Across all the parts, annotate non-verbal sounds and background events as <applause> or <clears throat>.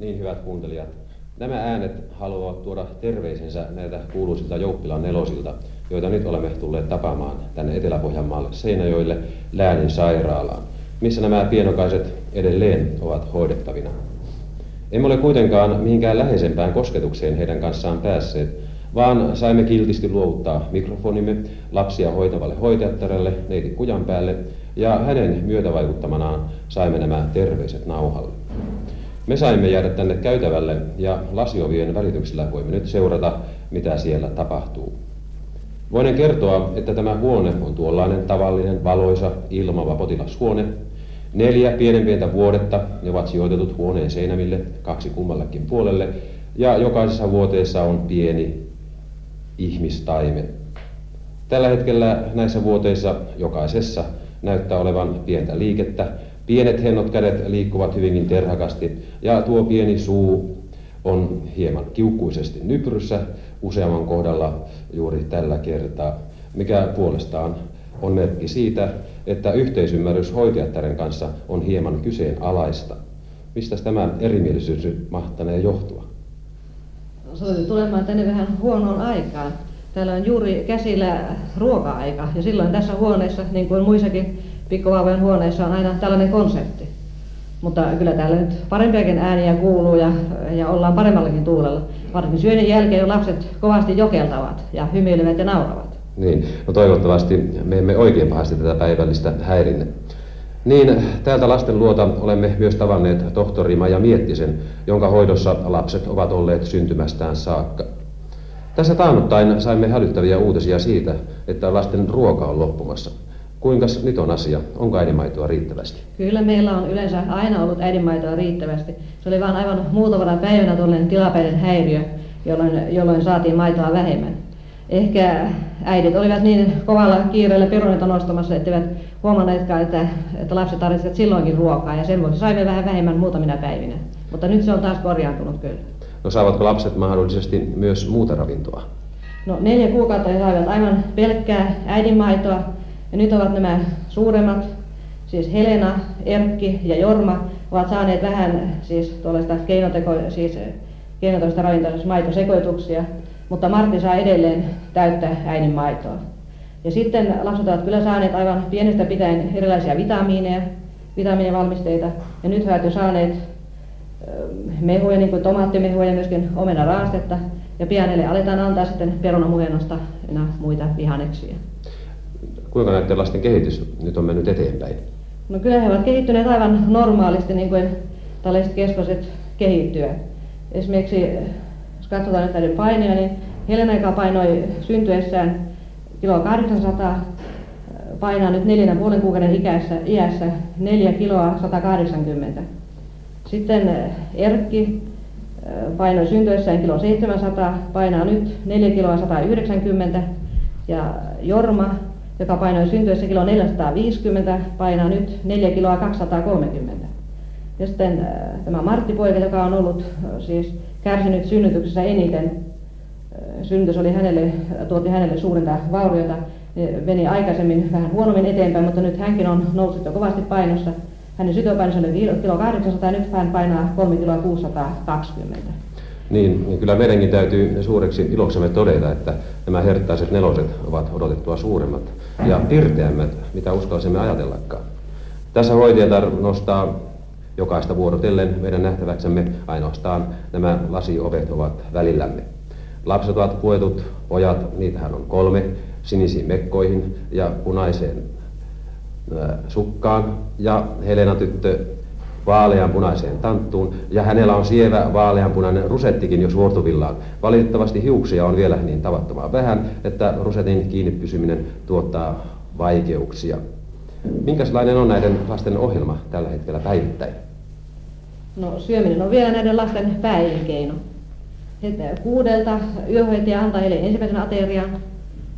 Niin, hyvät kuuntelijat. Äänet haluavat tuoda terveisensä näitä kuuluisilta Jouppilan nelosilta, joita nyt olemme tulleet tapaamaan tänne Etelä-Pohjanmaalle Seinäjoille läänin sairaalaan, missä nämä pienokaiset edelleen ovat hoidettavina. Emme ole kuitenkaan mihinkään läheisempään kosketukseen heidän kanssaan päässeet, vaan saimme kiltisti luovuttaa mikrofonimme lapsia hoitavalle hoitajattaralle, neiti Kujan päälle, ja hänen myötävaikuttamanaan saimme nämä terveiset nauhalle. Me saimme jäädä tänne käytävälle ja lasiovien välityksellä voimme nyt seurata, mitä siellä tapahtuu. Voinen kertoa, että tämä huone on tuollainen tavallinen, valoisa, ilmava potilashuone. Neljä pienenpientä vuodetta, ne ovat sijoitetut huoneen seinämille, kaksi kummallakin puolelle, ja jokaisessa vuoteessa on pieni ihmistaime. Tällä hetkellä näissä vuoteissa jokaisessa näyttää olevan pientä liikettä, Pienet hennot kädet liikkuvat hyvinkin terhakasti ja tuo pieni suu on hieman kiukkuisesti nypryssä useamman kohdalla juuri tällä kertaa, mikä puolestaan on merkki siitä, että yhteisymmärrys hoitajattaren kanssa on hieman kyseenalaista. Mistä tämä erimielisyys mahtanee johtua? Soitin tulemaan tänne vähän huonoon aikaan. Täällä on juuri käsillä ruoka-aika ja silloin tässä huoneessa, niin kuin muissakin pikkuvauvojen huoneessa on aina tällainen konsepti. Mutta kyllä täällä nyt parempiakin ääniä kuuluu ja, ja ollaan paremmallakin tuulella. Varsinkin syönnin jälkeen lapset kovasti jokeltavat ja hymyilevät ja nauravat. Niin, no toivottavasti me emme oikein pahasti tätä päivällistä häirinne. Niin, täältä lasten luota olemme myös tavanneet tohtori Maja Miettisen, jonka hoidossa lapset ovat olleet syntymästään saakka. Tässä taannuttain saimme hälyttäviä uutisia siitä, että lasten ruoka on loppumassa. Kuinka nyt on asia? Onko äidinmaitoa riittävästi? Kyllä meillä on yleensä aina ollut äidinmaitoa riittävästi. Se oli vain aivan muutamana päivänä tuollainen tilapäinen häiriö, jolloin, jolloin saatiin maitoa vähemmän. Ehkä äidit olivat niin kovalla kiireellä peruneita nostamassa, etteivät huomanneetkaan, että, että lapset tarvitsevat silloinkin ruokaa ja sen vuoksi saimme vähän vähemmän muutamina päivinä. Mutta nyt se on taas korjaantunut kyllä. No saavatko lapset mahdollisesti myös muuta ravintoa? No neljä kuukautta he saivat aivan pelkkää äidinmaitoa, ja nyt ovat nämä suuremmat, siis Helena, Erkki ja Jorma, ovat saaneet vähän siis tuollaista keinoteko, siis keinotoista ravintoa, maitosekoituksia, mutta Martti saa edelleen täyttää äidin maitoa. Ja sitten lapset ovat kyllä saaneet aivan pienestä pitäen erilaisia vitamiineja, vitamiinivalmisteita, ja nyt he ovat jo saaneet mehuja, niin kuin tomaattimehuja ja myöskin omenaraastetta, ja pian heille aletaan antaa sitten perunamuhennosta ja muita vihanneksia. Kuinka näiden lasten kehitys nyt on mennyt eteenpäin? No kyllä he ovat kehittyneet aivan normaalisti, niin kuin tällaiset keskoset kehittyä. Esimerkiksi, jos katsotaan nyt näiden paineja, niin Helena, joka painoi syntyessään kilo 800, painaa nyt neljänä puolen kuukauden ikässä, iässä 4 kiloa 180. Sitten Erkki painoi syntyessään kilo 700, painaa nyt 4 kiloa 190 ja Jorma joka painoi syntyessä kilo 450, painaa nyt 4 kiloa 230. Ja sitten äh, tämä Martti Poika, joka on ollut äh, siis kärsinyt synnytyksessä eniten, äh, synnytys oli hänelle, tuotti hänelle suurinta vauriota, meni aikaisemmin vähän huonommin eteenpäin, mutta nyt hänkin on noussut jo kovasti painossa. Hänen sytöpainonsa oli kilo 800 ja nyt hän painaa 3 kiloa 620. Niin, niin kyllä meidänkin täytyy suureksi iloksemme todeta, että nämä herttaiset neloset ovat odotettua suuremmat ja pirteämmät, mitä uskalsimme ajatellakaan. Tässä hoitajatar nostaa jokaista vuorotellen meidän nähtäväksemme ainoastaan nämä lasiovet ovat välillämme. Lapset ovat puetut, pojat, niitähän on kolme, sinisiin mekkoihin ja punaiseen sukkaan. Ja Helena tyttö vaaleanpunaiseen tanttuun, ja hänellä on sievä vaaleanpunainen rusettikin jo suortuvillaan. Valitettavasti hiuksia on vielä niin tavattoman vähän, että rusetin kiinni pysyminen tuottaa vaikeuksia. Minkälainen on näiden lasten ohjelma tällä hetkellä päivittäin? No syöminen on vielä näiden lasten pääelinkeino. Kuudelta yöhoitaja antaa heille ensimmäisen aterian,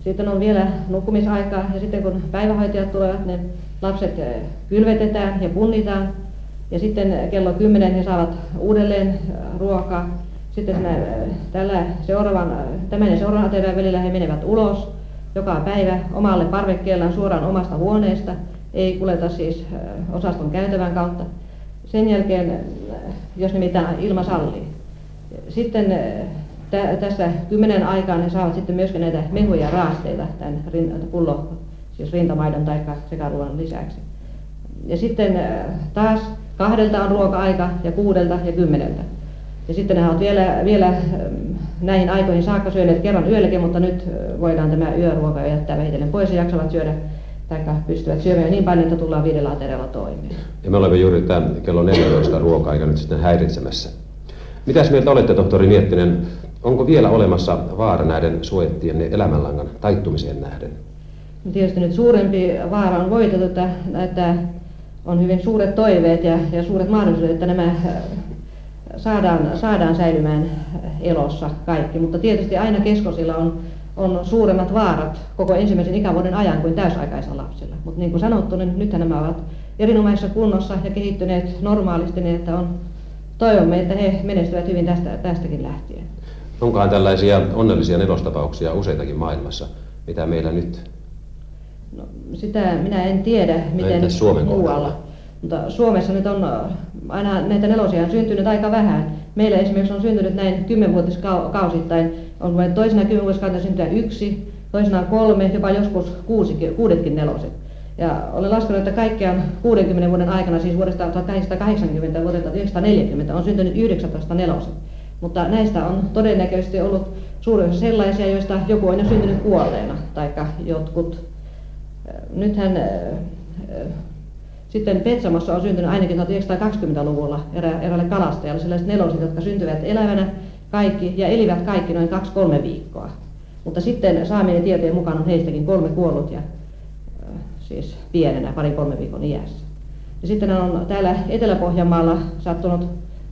Sitten on vielä nukkumisaikaa ja sitten kun päivähoitajat tulevat, niin lapset kylvetetään ja punnitaan. Ja sitten kello 10 he saavat uudelleen ruokaa. Sitten tällä seuraavan, tämän ja seuraavan aterian välillä he menevät ulos joka päivä omalle parvekkeellaan suoraan omasta huoneesta. Ei kuleta siis osaston käytävän kautta. Sen jälkeen, jos nimittäin ilma sallii. Sitten tässä kymmenen aikaan he saavat sitten myöskin näitä mehuja raasteita tämän pullo, siis rintamaidon tai sekaruoan lisäksi. Ja sitten taas kahdelta on ruoka-aika ja kuudelta ja kymmeneltä. Ja sitten ne ovat vielä, vielä näihin aikoihin saakka syöneet kerran yölläkin, mutta nyt voidaan tämä yöruoka jättää vähitellen pois ja jaksavat syödä tai pystyvät syömään niin paljon, että tullaan viidellä aterialla toimeen. Ja me olemme juuri tämän kello 14 ruoka-aika nyt sitten häiritsemässä. Mitäs mieltä olette, tohtori Miettinen, onko vielä olemassa vaara näiden suojettien elämänlangan taittumiseen nähden? No tietysti nyt suurempi vaara on voitettu, että, että on hyvin suuret toiveet ja, ja suuret mahdollisuudet, että nämä äh, saadaan, saadaan säilymään elossa kaikki. Mutta tietysti aina keskosilla on, on suuremmat vaarat koko ensimmäisen ikävuoden ajan kuin täysaikaisilla lapsilla. Mutta niin kuin sanottu, niin nythän nämä ovat erinomaisessa kunnossa ja kehittyneet normaalisti niin, että on, toivomme, että he menestyvät hyvin tästä, tästäkin lähtien. Onkohan tällaisia onnellisia nelostapauksia useitakin maailmassa, mitä meillä nyt No, sitä minä en tiedä, miten no, Suomen muualla. Mutta Suomessa nyt on äh, aina näitä nelosia on syntynyt aika vähän. Meillä esimerkiksi on syntynyt näin kymmenvuotiskausittain. On vain toisena kymmenvuotiskautena syntyä yksi, toisena kolme, jopa joskus kuusi, kuudetkin neloset. Ja olen laskenut, että kaikkiaan 60 vuoden aikana, siis vuodesta 1880 vuodelta 1940, on syntynyt 19 neloset. Mutta näistä on todennäköisesti ollut suurin osa sellaisia, joista joku on jo syntynyt kuolleena, tai jotkut nythän sitten Petsamossa on syntynyt ainakin 1920-luvulla erä, eräälle kalastajalle sellaiset neloset, jotka syntyvät elävänä kaikki ja elivät kaikki noin kaksi-kolme viikkoa. Mutta sitten saamien tietojen mukaan on heistäkin kolme kuollut ja siis pienenä, pari-kolme viikon iässä. Ja sitten on täällä Etelä-Pohjanmaalla sattunut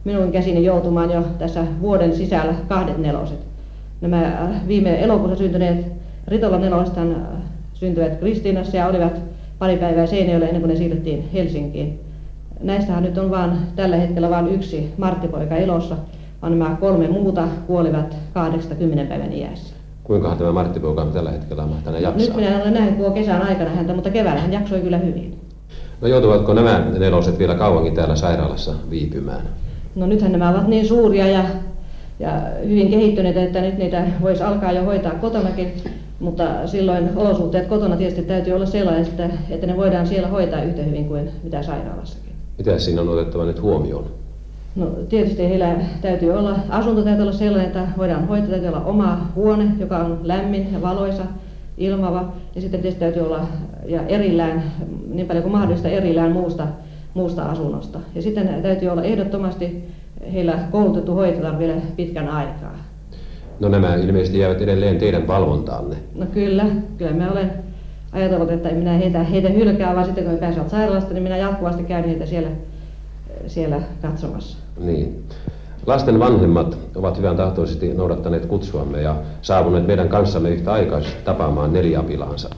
minun käsini joutumaan jo tässä vuoden sisällä kahdet neloset. Nämä viime elokuussa syntyneet Ritola nelostan syntyivät Kristiinassa ja olivat pari päivää Seinäjoella ennen kuin ne siirrettiin Helsinkiin. Näistähän nyt on vaan tällä hetkellä vain yksi Marttipoika elossa, vaan nämä kolme muuta kuolivat 80 päivän iässä. Kuinka tämä Marttipoika tällä hetkellä mahtaa jaksaa? Nyt minä olen nähnyt koko kesän aikana häntä, mutta keväällä hän jaksoi kyllä hyvin. No joutuvatko nämä neloset vielä kauankin täällä sairaalassa viipymään? No nythän nämä ovat niin suuria ja, ja hyvin kehittyneitä, että nyt niitä voisi alkaa jo hoitaa kotonakin. Mutta silloin olosuhteet kotona tietysti täytyy olla sellaiset, että, että ne voidaan siellä hoitaa yhtä hyvin kuin mitä sairaalassakin. Mitä siinä on otettava nyt huomioon? No tietysti heillä täytyy olla, asunto täytyy olla sellainen, että voidaan hoitaa, täytyy olla oma huone, joka on lämmin ja valoisa, ilmava. Ja sitten tietysti täytyy olla ja erillään, niin paljon kuin mahdollista erillään muusta, muusta asunnosta. Ja sitten täytyy olla ehdottomasti heillä koulutettu hoitaja vielä pitkän aikaa. No nämä ilmeisesti jäävät edelleen teidän valvontaanne. No kyllä, kyllä mä olen ajatellut, että minä heitä, heitä hylkää, vaan sitten kun he pääsevät sairaalasta, niin minä jatkuvasti käyn heitä siellä, siellä katsomassa. Niin. Lasten vanhemmat ovat hyvän tahtoisesti noudattaneet kutsuamme ja saapuneet meidän kanssamme yhtä aikaisesti tapaamaan neliapilaansa.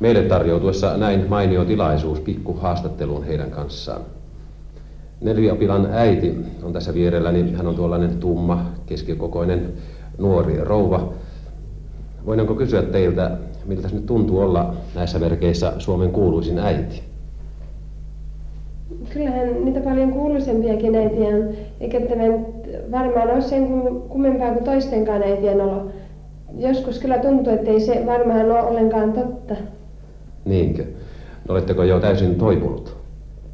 Meille tarjoutuessa näin mainio tilaisuus pikku haastatteluun heidän kanssaan. Neliapilan äiti on tässä vierellä, niin hän on tuollainen tumma, keskikokoinen nuori rouva. Voidaanko kysyä teiltä, miltä se nyt tuntuu olla näissä merkeissä Suomen kuuluisin äiti? Kyllähän niitä paljon kuuluisempiakin äitiä on, eikä tämä varmaan ole sen kummempaa kuin toistenkaan äitien olo. Joskus kyllä tuntuu, että ei se varmaan ole ollenkaan totta. Niinkö? No, oletteko jo täysin toipunut?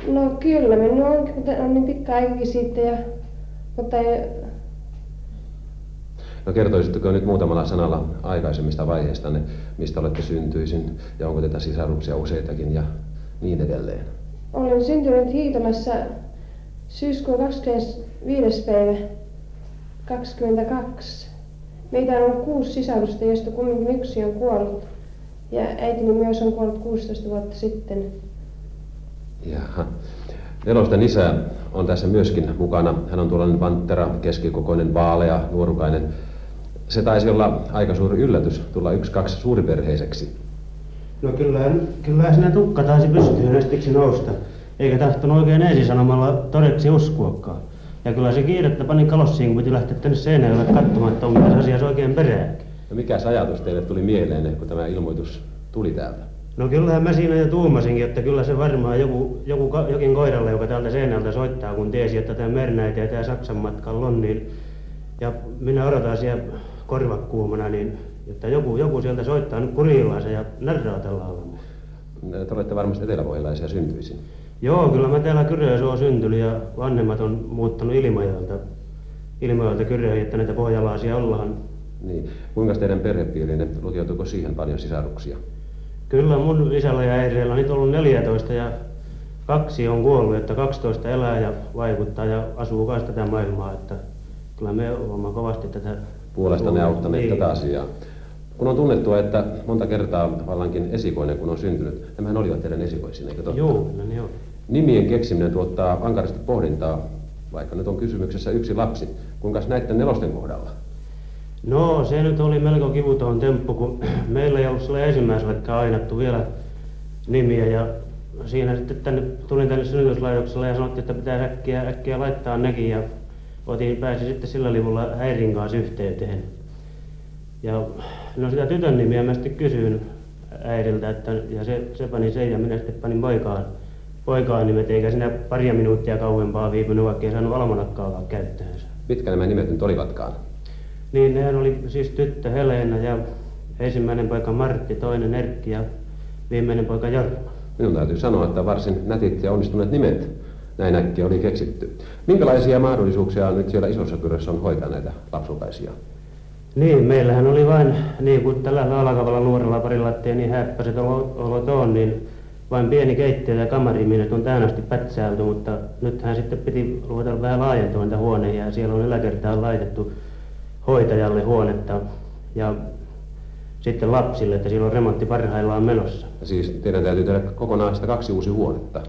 No kyllä, minulla on, on niin pitkä aikakin siitä, ja, mutta No kertoisitteko nyt muutamalla sanalla aikaisemmista vaiheista, mistä olette syntyisin ja onko teitä sisaruksia useitakin ja niin edelleen? Olen syntynyt Hiitolassa syyskuun 25. päivä 22. Meitä on ollut kuusi sisarusta, joista kumminkin yksi on kuollut. Ja äitini myös on kuollut 16 vuotta sitten. Jaha. Nelosten isä on tässä myöskin mukana. Hän on tuollainen vanttera, keskikokoinen, vaalea, nuorukainen Se taisi olla aika suuri yllätys tulla yksi kaksi suuriperheiseksi. No kyllähän, kyllähän sinä tukka taisi pystyä nestiksi nousta, eikä tahtonut oikein ensisanomalla todeksi uskoakaan. Ja kyllä se kiirettä pani kalossiin, kun piti lähteä tänne Seinäjoelle katsomaan, että onko tässä asiassa oikein perää. No mikä ajatus teille tuli mieleen, kun tämä ilmoitus tuli täältä? No kyllähän mä siinä jo tuumasinkin, että kyllä se varmaan joku, joku jokin koiralle, joka täältä Seinältä soittaa, kun tiesi, että tämä Mernäitä ja tämä Saksan matkalla on, niin ja minä odotan siellä korvakuumana, niin että joku, joku sieltä soittaa nyt kurilaisen ja närraa tällä lailla. Te olette varmasti eteläpohjalaisia syntyisin. Joo, kyllä mä täällä Kyröössä olen syntynyt ja vanhemmat on muuttanut Ilmajoelta, Ilmajoelta Kyröön, että näitä pohjalaisia ollaan. Niin. Kuinka teidän perhepiirinne, lukeutuiko siihen paljon sisaruksia? Kyllä mun isällä ja äidillä on nyt ollut 14 ja kaksi on kuollut, että 12 elää ja vaikuttaa ja asuu kanssa tätä maailmaa, että kyllä me olemme kovasti tätä... Puolestanne auttaneet niin. tätä asiaa. Kun on tunnettua, että monta kertaa vallankin esikoinen, kun on syntynyt, nämähän olivat teidän esikoisin, eikö totta? Joo, kyllä ne on. Nimien keksiminen tuottaa ankarasti pohdintaa, vaikka nyt on kysymyksessä yksi lapsi. Kuinka näiden nelosten kohdalla? No se nyt oli melko kivuton temppu, kun <clears throat> meillä ei ollut sillä ensimmäiselläkään ainattu vielä nimiä ja siinä sitten tänne, tulin tänne synnytyslaitokselle ja sanottiin, että pitää äkkiä, äkkiä laittaa nekin ja otin, pääsin sitten sillä livulla häirin kanssa yhteyteen. Ja no sitä tytön nimiä mä sitten kysyin äidiltä, että, ja se, se pani sen ja minä sitten panin poikaan, poikaan nimet, eikä siinä paria minuuttia kauempaa viipynyt, vaikka ei saanut almanakkaakaan käyttöönsä. Mitkä nämä nimet nyt olivatkaan? Niin, nehän oli siis tyttö Helena ja ensimmäinen poika Martti, toinen Erkki ja viimeinen poika Jorma. Minun täytyy sanoa, että varsin nätit ja onnistuneet nimet näin äkkiä oli keksitty. Minkälaisia mahdollisuuksia nyt siellä isossa kyrössä on hoitaa näitä lapsukaisia? Niin, meillähän oli vain, niin kuin tällä alkavalla nuorella parilla, ettei niin häppäiset olot on, niin vain pieni keittiö ja kamari, minne on täynnästi pätsäilty, mutta nythän sitten piti ruveta vähän laajentamaan niitä huoneja ja siellä on yläkertaan laitettu hoitajalle huonetta ja sitten lapsille, että siellä on remontti parhaillaan menossa. Ja siis teidän täytyy tehdä kokonaan sitä kaksi uusi huonetta?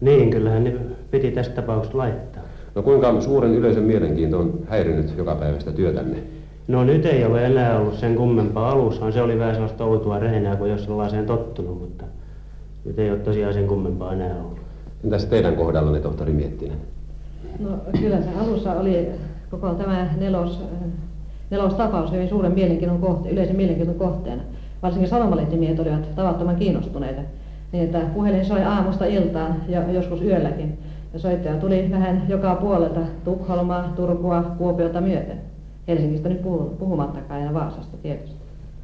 Niin, kyllähän ne piti tässä tapauksessa laittaa. No kuinka suuren yleisön mielenkiinto on häirinyt joka päivästä työtänne? No nyt ei ole enää ollut sen kummempaa. Alussahan se oli vähän sellaista outoa rehenää, kun jos sellaiseen tottunut, mutta nyt ei ole tosiaan sen kummempaa enää ollut. Entäs teidän kohdallanne, tohtori Miettinen? No kyllä se alussa oli koko tämä nelos, nelostapaus hyvin suuren mielenkiinnon kohte, yleisen mielenkiinnon kohteena. Varsinkin sanomalehtimiehet olivat tavattoman kiinnostuneita. Niin että puhelin soi aamusta iltaan ja joskus yölläkin. Ja soittaja tuli vähän joka puolelta Tukholmaa, Turkua, Kuopiota myöten. Helsingistä nyt puhumattakaan ja Vaasasta tietysti.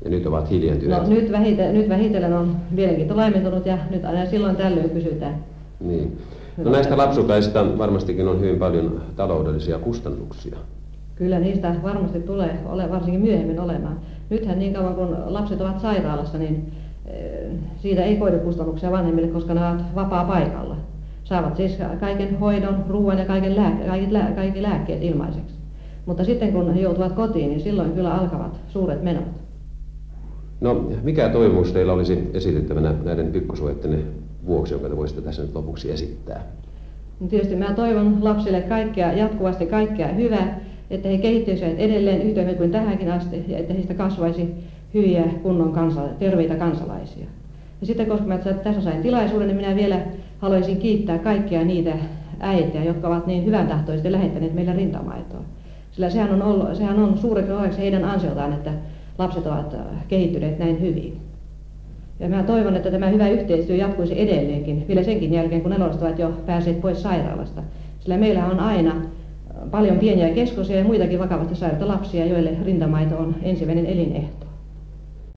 Ja nyt ovat hiljentyneet. No nyt, vähite, nyt vähitellen on mielenkiinto laimentunut ja nyt aina silloin tällöin kysytään. Niin. No näistä lapsukaista varmastikin on hyvin paljon taloudellisia kustannuksia. Kyllä niistä varmasti tulee ole, varsinkin myöhemmin olemaan. Nythän niin kauan kun lapset ovat sairaalassa, niin siitä ei koidu kustannuksia vanhemmille, koska ne ovat vapaa paikalla. Saavat siis kaiken hoidon, ruoan ja kaiken lääke, kaikki, lää, kaikki lääkkeet ilmaiseksi. Mutta sitten kun he joutuvat kotiin, niin silloin kyllä alkavat suuret menot. No, mikä toivomus teillä olisi esitettävänä näiden pikkusuojettene vuoksi, jonka te voisitte tässä nyt lopuksi esittää? No tietysti mä toivon lapsille kaikkea, jatkuvasti kaikkea hyvää, että he kehittyisivät edelleen yhtä hyvin kuin tähänkin asti ja että heistä kasvaisi hyviä kunnon kansa, terveitä kansalaisia. Ja sitten koska mä tässä sain tilaisuuden, niin minä vielä haluaisin kiittää kaikkia niitä äitejä, jotka ovat niin hyvän tahtoisesti lähettäneet meille rintamaitoa. Sillä sehän on, ollut, sehän on suureksi osaksi heidän ansiotaan, että lapset ovat äh, kehittyneet näin hyvin. Ja mä toivon, että tämä hyvä yhteistyö jatkuisi edelleenkin, vielä senkin jälkeen, kun neloset ovat jo päässeet pois sairaalasta. Sillä meillä on aina äh, paljon pieniä keskosia ja muitakin vakavasti sairaita lapsia, joille rintamaito on ensimmäinen elinehto.